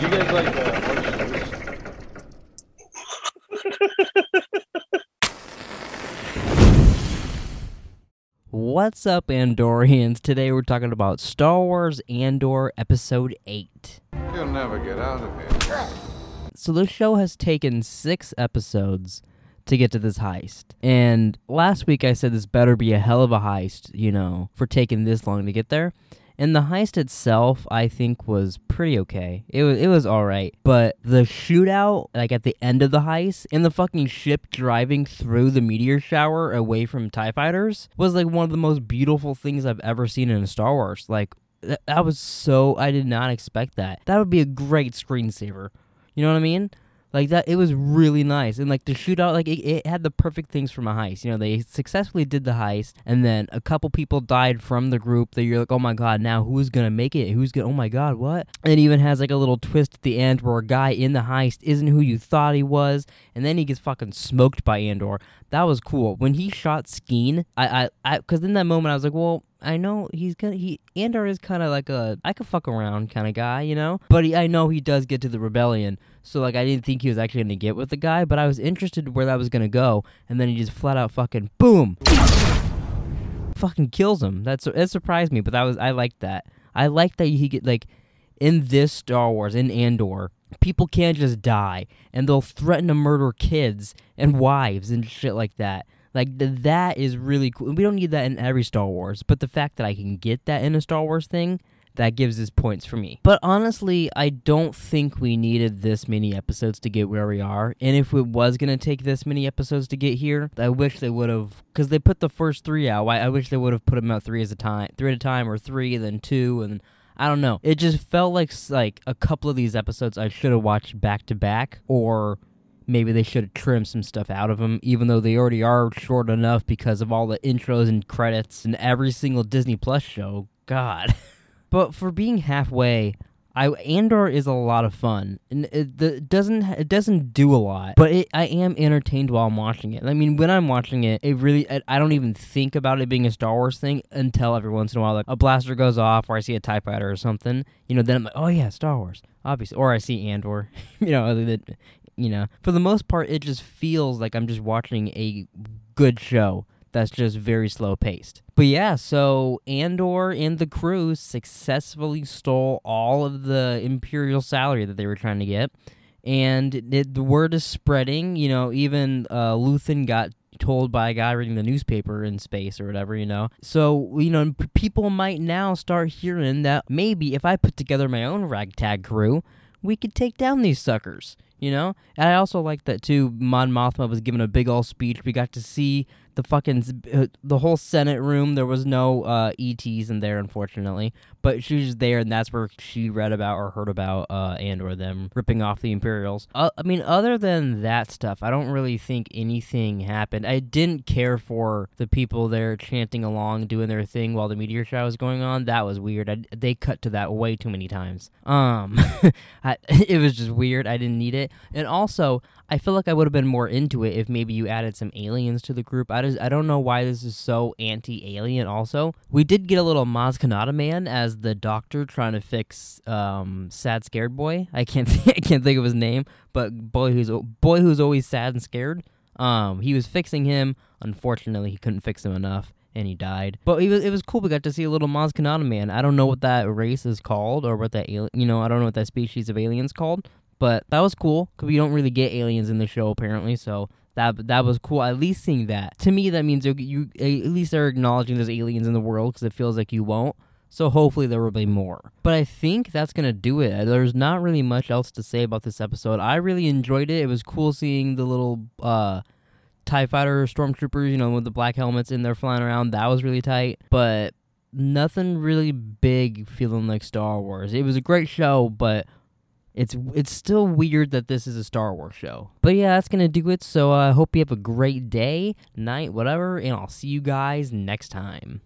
you guys like uh, hard shows? What's up, Andorians? Today we're talking about Star Wars Andor Episode 8. You'll never get out of here. So, this show has taken six episodes to get to this heist. And last week I said this better be a hell of a heist, you know, for taking this long to get there. And the heist itself, I think, was pretty okay. It was it was all right, but the shootout, like at the end of the heist, and the fucking ship driving through the meteor shower away from Tie fighters, was like one of the most beautiful things I've ever seen in Star Wars. Like that was so I did not expect that. That would be a great screensaver. You know what I mean? Like that, it was really nice, and like the shootout, like it, it had the perfect things from a heist. You know, they successfully did the heist, and then a couple people died from the group. That you're like, oh my god, now who's gonna make it? Who's gonna? Oh my god, what? And it even has like a little twist at the end where a guy in the heist isn't who you thought he was, and then he gets fucking smoked by Andor. That was cool. When he shot Skeen, I, I, I, because in that moment I was like, well, I know he's gonna he Andor is kind of like a I could fuck around kind of guy, you know. But he, I know he does get to the rebellion, so like I didn't think he was actually gonna get with the guy, but I was interested where that was gonna go, and then he just flat out fucking boom, fucking kills him. That's that surprised me, but that was I liked that. I like that he get like in this Star Wars in Andor. People can't just die, and they'll threaten to murder kids and wives and shit like that. Like th- that is really cool. We don't need that in every Star Wars, but the fact that I can get that in a Star Wars thing, that gives us points for me. But honestly, I don't think we needed this many episodes to get where we are. And if it was gonna take this many episodes to get here, I wish they would have, because they put the first three out. I, I wish they would have put them out three as a time, three at a time, or three and then two, and I don't know. It just felt like like a couple of these episodes I should have watched back to back, or maybe they should have trimmed some stuff out of them, even though they already are short enough because of all the intros and credits and every single Disney Plus show. God. but for being halfway, I Andor is a lot of fun, and it, the, doesn't it doesn't do a lot, but it, I am entertained while I'm watching it. I mean, when I'm watching it, it really I, I don't even think about it being a Star Wars thing until every once in a while, like a blaster goes off, or I see a Tie Fighter or something. You know, then I'm like, oh yeah, Star Wars, obviously, or I see Andor. you know, you know, for the most part, it just feels like I'm just watching a good show that's just very slow paced. But yeah, so Andor and the crew successfully stole all of the Imperial salary that they were trying to get. And it, the word is spreading. You know, even uh, Luthen got told by a guy reading the newspaper in space or whatever, you know. So, you know, p- people might now start hearing that maybe if I put together my own ragtag crew, we could take down these suckers you know? And I also like that too. Mon Mothma was given a big old speech. We got to see the fucking uh, the whole Senate room. There was no uh, ETs in there, unfortunately, but she was there, and that's where she read about or heard about uh, Andor them ripping off the Imperials. Uh, I mean, other than that stuff, I don't really think anything happened. I didn't care for the people there chanting along, doing their thing while the meteor shower was going on. That was weird. I, they cut to that way too many times. Um, I, it was just weird. I didn't need it, and also I feel like I would have been more into it if maybe you added some aliens to the group. I just I don't know why this is so anti-alien. Also, we did get a little Maz Kanata man as the doctor trying to fix um, sad scared boy. I can't th- I can't think of his name, but boy who's boy who's always sad and scared. Um, he was fixing him. Unfortunately, he couldn't fix him enough and he died. But it was, it was cool. We got to see a little Maz Kanata man. I don't know what that race is called or what that you know, I don't know what that species of aliens called. But that was cool because we don't really get aliens in the show apparently. So that that was cool. At least seeing that to me, that means you, at least they're acknowledging there's aliens in the world because it feels like you won't. So hopefully there will be more. But I think that's gonna do it. There's not really much else to say about this episode. I really enjoyed it. It was cool seeing the little uh TIE fighter stormtroopers, you know, with the black helmets in there flying around. That was really tight. But nothing really big feeling like Star Wars. It was a great show, but it's it's still weird that this is a Star Wars show. But yeah, that's gonna do it. So I uh, hope you have a great day, night, whatever, and I'll see you guys next time.